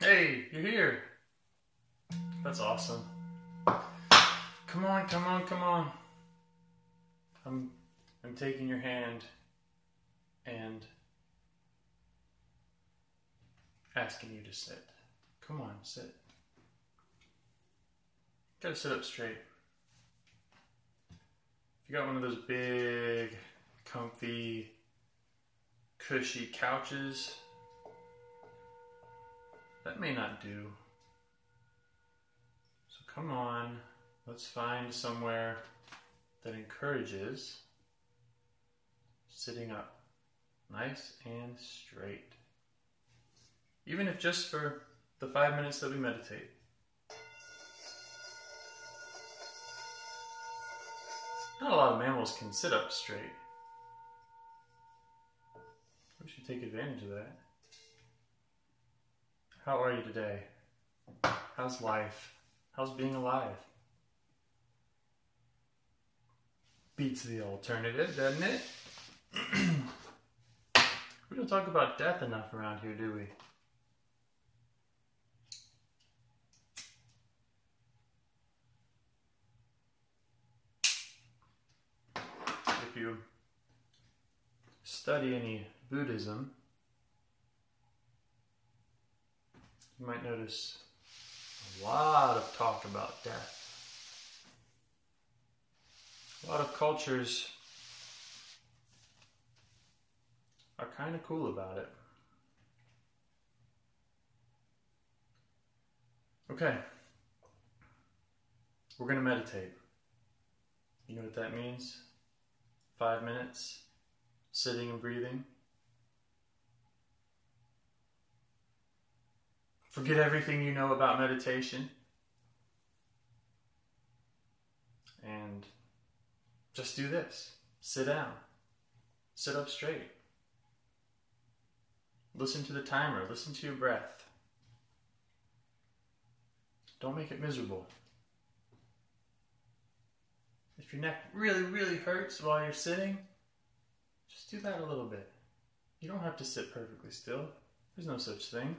Hey, you're here. That's awesome. Come on, come on, come on. I'm I'm taking your hand and asking you to sit. Come on, sit. Gotta sit up straight. If you got one of those big, comfy, cushy couches, that may not do. So come on, let's find somewhere that encourages sitting up nice and straight. Even if just for the five minutes that we meditate. Not a lot of mammals can sit up straight. We should take advantage of that. How are you today? How's life? How's being alive? Beats the alternative, doesn't it? we don't talk about death enough around here, do we? If you study any Buddhism, you might notice a lot of talk about death. A lot of cultures are kind of cool about it. Okay, we're going to meditate. You know what that means? Five minutes sitting and breathing. Forget everything you know about meditation and just do this. Sit down. Sit up straight. Listen to the timer. Listen to your breath. Don't make it miserable. If your neck really, really hurts while you're sitting, just do that a little bit. You don't have to sit perfectly still. There's no such thing.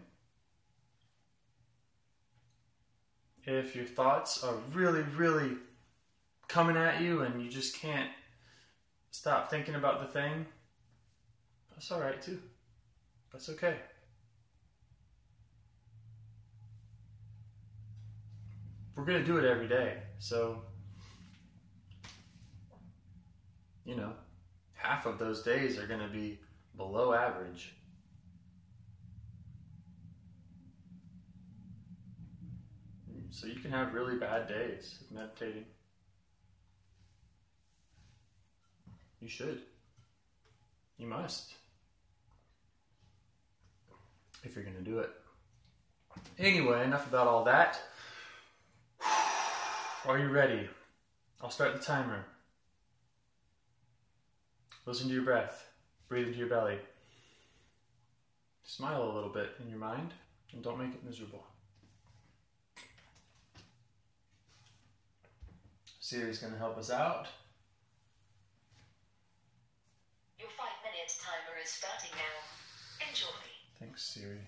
If your thoughts are really, really coming at you and you just can't stop thinking about the thing, that's all right too. That's okay. We're going to do it every day. So, you know, half of those days are going to be below average. So you can have really bad days meditating. You should. You must. If you're going to do it. Anyway, enough about all that. Are you ready? I'll start the timer. Listen to your breath. Breathe into your belly. Smile a little bit in your mind and don't make it miserable. Siri's going to help us out. Your five minute timer is starting now. Enjoy. Thanks, Siri.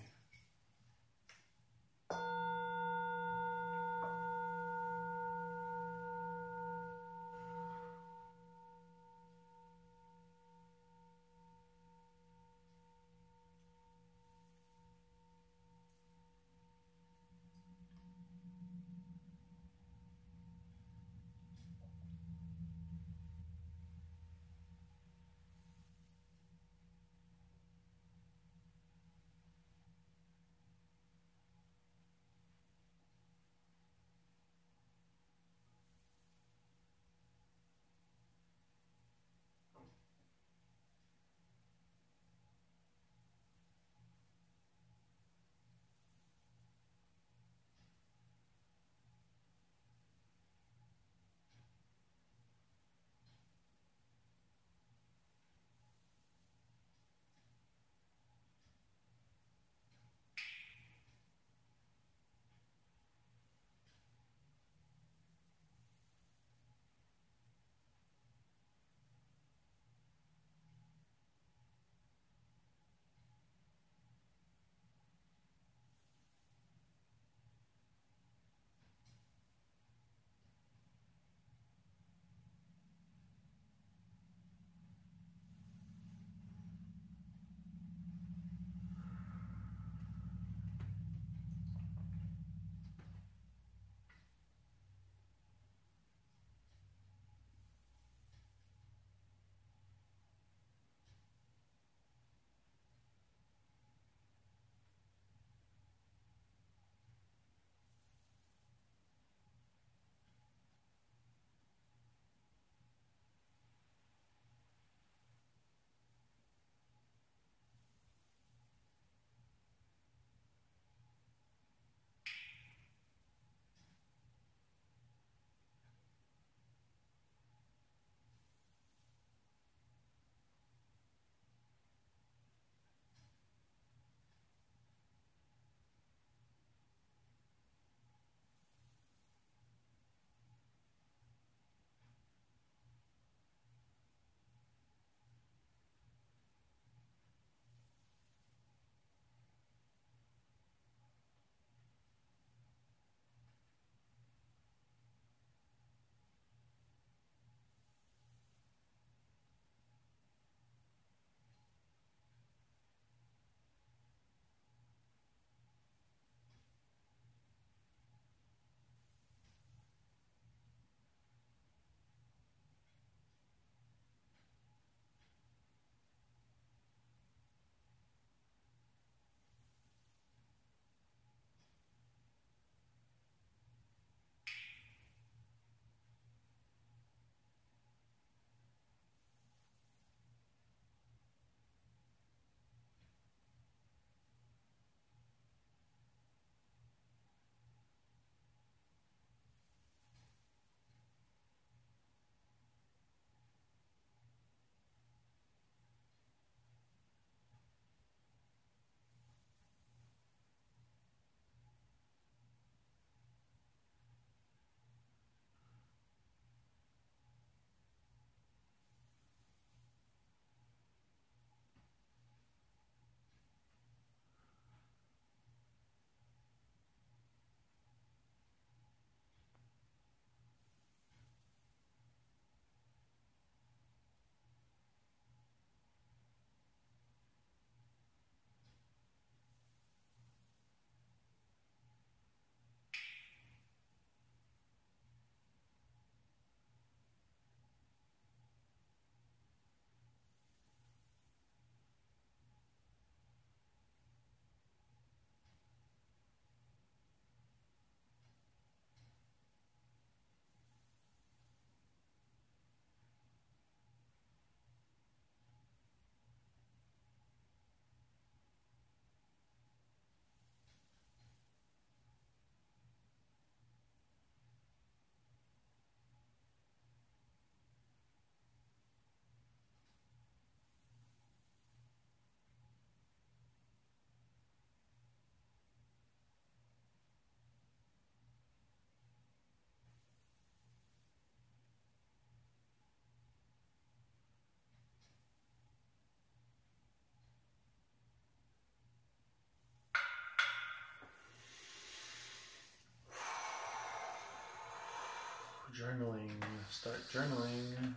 Journaling. Start journaling.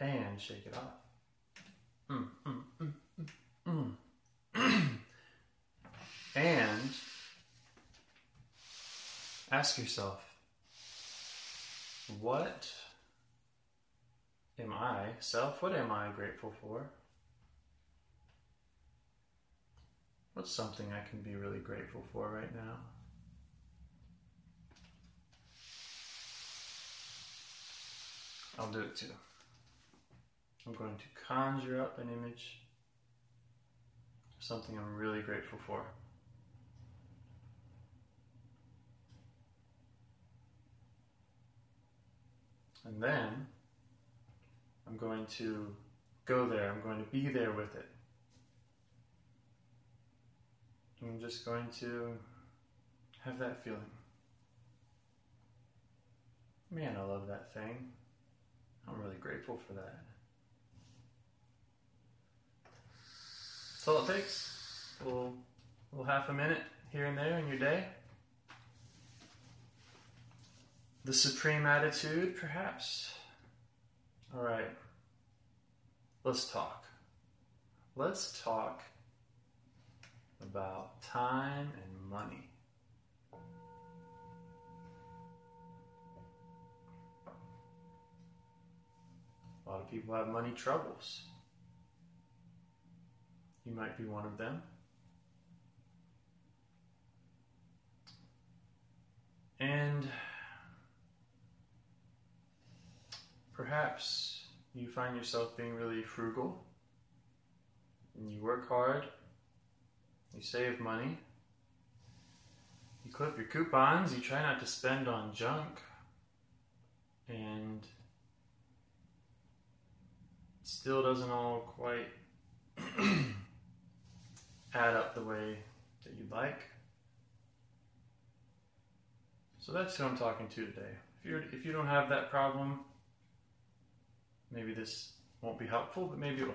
And shake it off. Mm, mm, mm, mm, mm. and ask yourself, what am I, self, what am I grateful for? What's something I can be really grateful for right now? I'll do it too. I'm going to conjure up an image of something I'm really grateful for. And then I'm going to go there, I'm going to be there with it. I'm just going to have that feeling. Man, I love that thing. I'm really grateful for that. That's all it takes. A little, little half a minute here and there in your day. The supreme attitude, perhaps. All right. Let's talk. Let's talk about time and money. A lot of people have money troubles. You might be one of them. And perhaps you find yourself being really frugal and you work hard, you save money, you clip your coupons, you try not to spend on junk, and still doesn't all quite add up the way that you'd like. So that's who I'm talking to today. If you if you don't have that problem, maybe this won't be helpful, but maybe it will.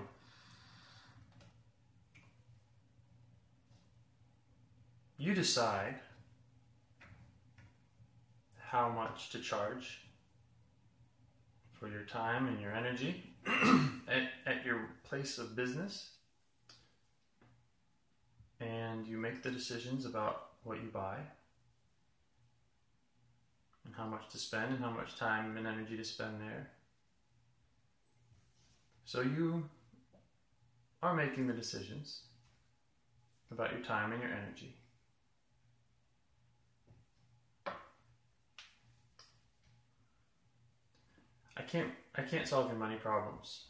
You decide how much to charge for your time and your energy at, at your place of business. And you make the decisions about what you buy and how much to spend and how much time and energy to spend there. So you are making the decisions about your time and your energy. I can't I can't solve your money problems.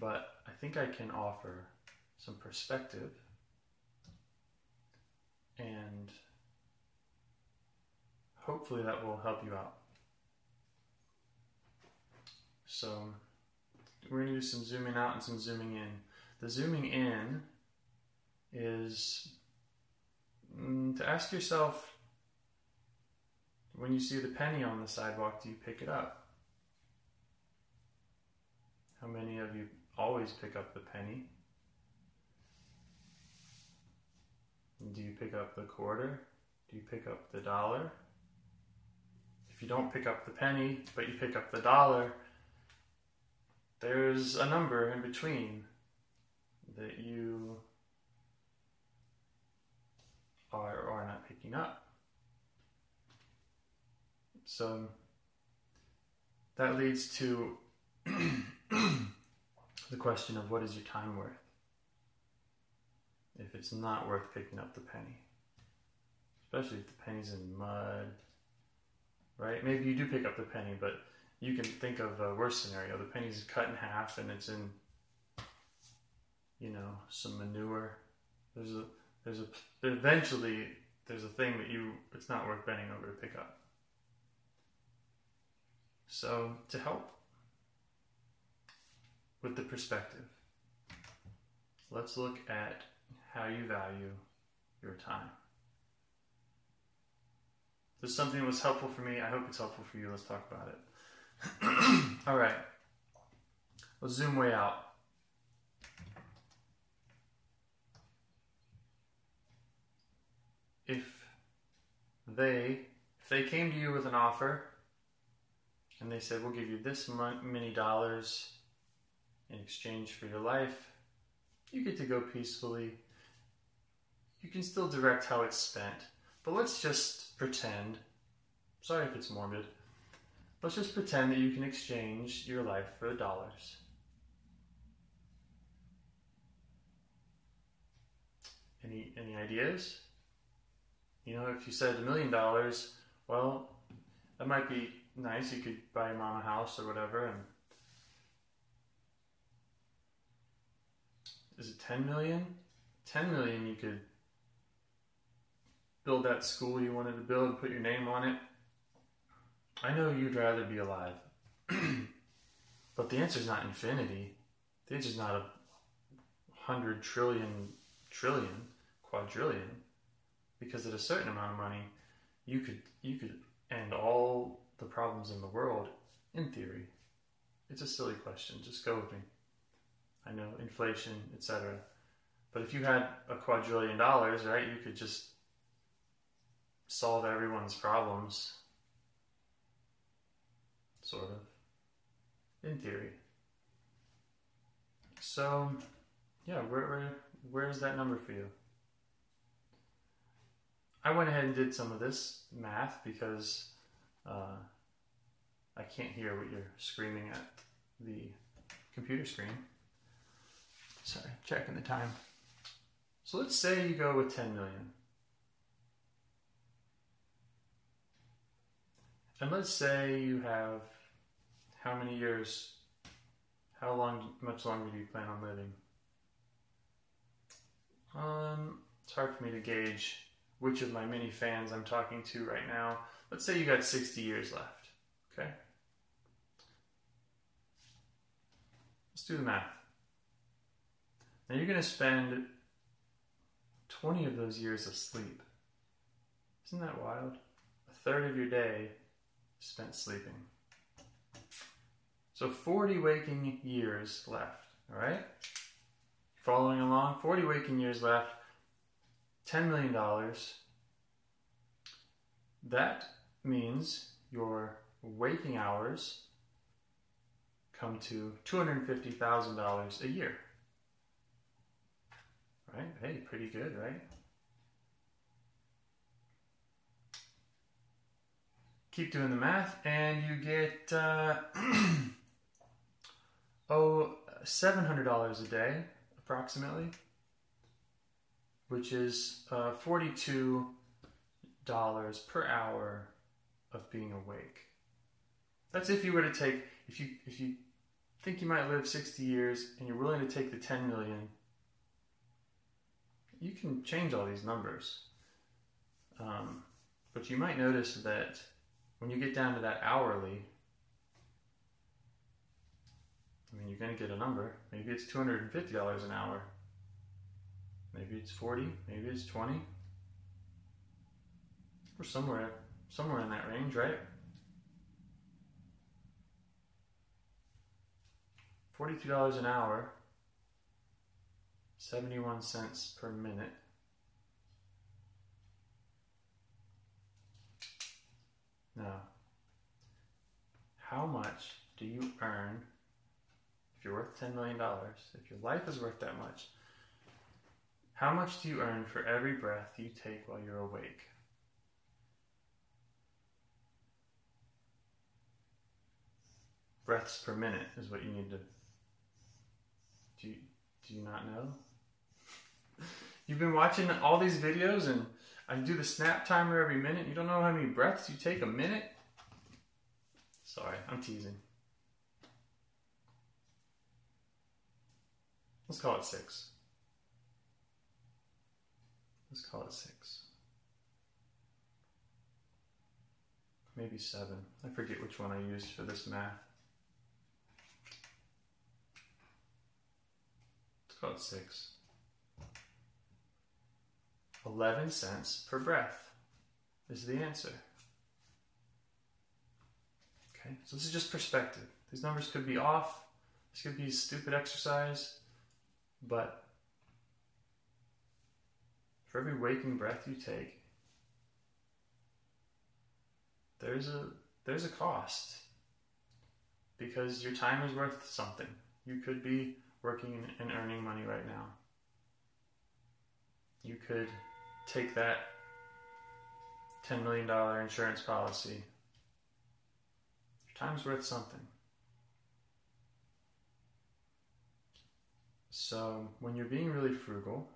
But I think I can offer some perspective and hopefully that will help you out. So we're going to do some zooming out and some zooming in. The zooming in is mm, to ask yourself when you see the penny on the sidewalk, do you pick it up? How many of you always pick up the penny? Do you pick up the quarter? Do you pick up the dollar? If you don't pick up the penny, but you pick up the dollar, there's a number in between that you are or are not picking up. So that leads to the question of what is your time worth? If it's not worth picking up the penny, especially if the penny's in mud, right? Maybe you do pick up the penny, but you can think of a worse scenario. The penny's cut in half and it's in, you know, some manure. There's a, there's a, eventually there's a thing that you, it's not worth bending over to pick up. So, to help with the perspective, let's look at how you value your time. If there's something that was helpful for me, I hope it's helpful for you. Let's talk about it. All right. Let's zoom way out. If they if they came to you with an offer and they said we'll give you this many dollars in exchange for your life, you get to go peacefully. You can still direct how it's spent, but let's just pretend. Sorry if it's morbid. Let's just pretend that you can exchange your life for dollars. Any any ideas? You know, if you said a million dollars, well, that might be nice. You could buy your mom a house or whatever. And is it ten million? Ten million, you could build that school you wanted to build, and put your name on it. I know you'd rather be alive, but the answer is not infinity. The answer is not a hundred trillion, trillion, quadrillion because at a certain amount of money, you could you could end all the problems in the world in theory. It's a silly question. Just go with me. I know inflation, etc. But if you had a quadrillion dollars, right, you could just solve everyone's problems. Sort of. In theory. So, yeah, where, where where's that number for you? I went ahead and did some of this math because uh, I can't hear what you're screaming at the computer screen. Sorry, checking the time. So let's say you go with 10 million. And let's say you have how many years, how long, much longer do you plan on living? Um, it's hard for me to gauge which of my many fans I'm talking to right now. Let's say you got 60 years left. Okay? Let's do the math. Now you're going to spend 20 of those years asleep. Isn't that wild? A third of your day spent sleeping. So 40 waking years left, all right? Following along, 40 waking years left, $10 million. That means your waking hours come to $250,000 a year. Right? Hey, pretty good, right? Keep doing the math, and you get uh, oh seven hundred dollars a day, approximately, which is uh, forty-two dollars per hour of being awake. That's if you were to take if you if you think you might live sixty years and you're willing to take the ten million you can change all these numbers. Um, but you might notice that when you get down to that hourly, I mean, you're going to get a number. Maybe it's $250 an hour. Maybe it's 40, maybe it's 20. Or somewhere, somewhere in that range, right? $42 an hour 71 cents per minute. Now, how much do you earn if you're worth $10 million? If your life is worth that much, how much do you earn for every breath you take while you're awake? Breaths per minute is what you need to. Do you, do you not know? You've been watching all these videos and I do the snap timer every minute. You don't know how many breaths you take a minute? Sorry, I'm teasing. Let's call it six. Let's call it six. Maybe seven. I forget which one I used for this math. Let's call it six. 11 cents per breath is the answer. Okay, so this is just perspective. These numbers could be off, this could be a stupid exercise, but for every waking breath you take, there's a there's a cost because your time is worth something. You could be working and earning money right now. You could take that $10 million insurance policy. Your time's worth something. So, when you're being really frugal,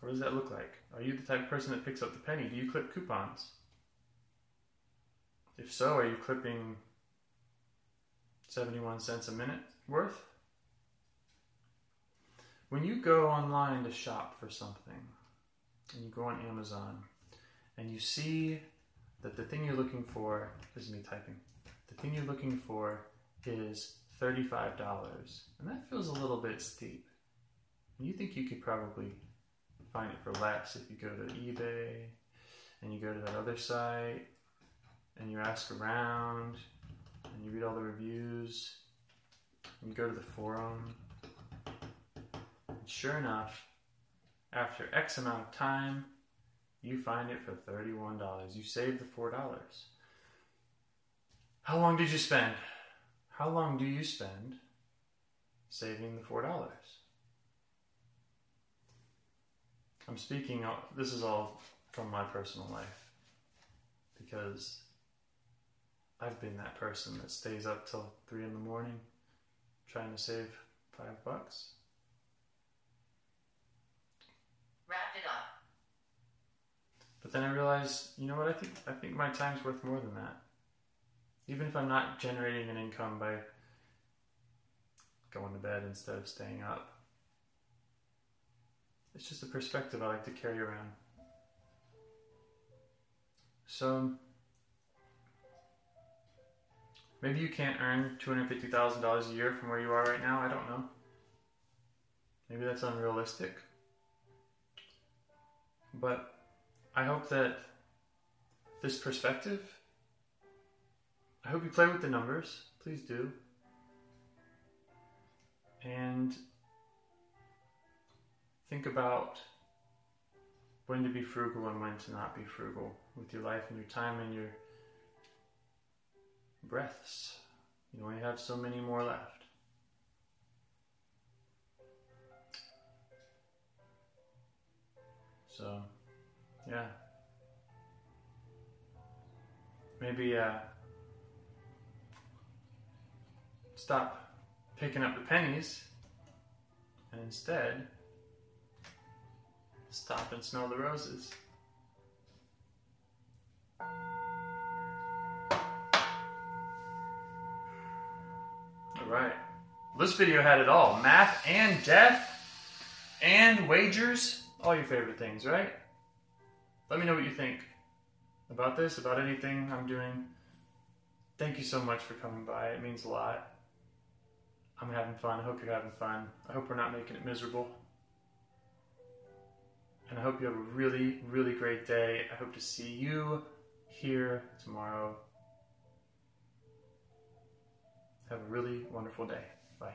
what does that look like? Are you the type of person that picks up the penny? Do you clip coupons? If so, are you clipping 71 cents a minute worth? When you go online to shop for something, and you go on Amazon, and you see that the thing you're looking for is me typing, the thing you're looking for is $35, and that feels a little bit steep. You think you could probably find it for less if you go to eBay and you go to that other site and you ask around and you read all the reviews and you go to the forum. And sure enough, after X amount of time, you find it for $31. You save the $4. How long did you spend? How long do you spend saving the $4? I'm speaking, this is all from my personal life because I've been that person that stays up till three in the morning trying to save five bucks. Wrap it up. But then I realized, you know what? I think I think my time's worth more than that. Even if I'm not generating an income by going to bed instead of staying up. It's just a perspective I like to carry around. So maybe you can't earn $250,000 a year from where you are right now. I don't know. Maybe that's unrealistic. But I hope that this perspective, I hope you play with the numbers. Please do. And think about when to be frugal and when to not be frugal with your life and your time and your breaths. You only have so many more left. So, yeah. Maybe uh, stop picking up the pennies and instead stop and smell the roses. Alright. This video had it all math and death and wagers. All your favorite things, right? Let me know what you think about this, about anything I'm doing. Thank you so much for coming by. It means a lot. I'm having fun. I hope you're having fun. I hope we're not making it miserable. And I hope you have a really, really great day. I hope to see you here tomorrow. Have a really wonderful day. Bye.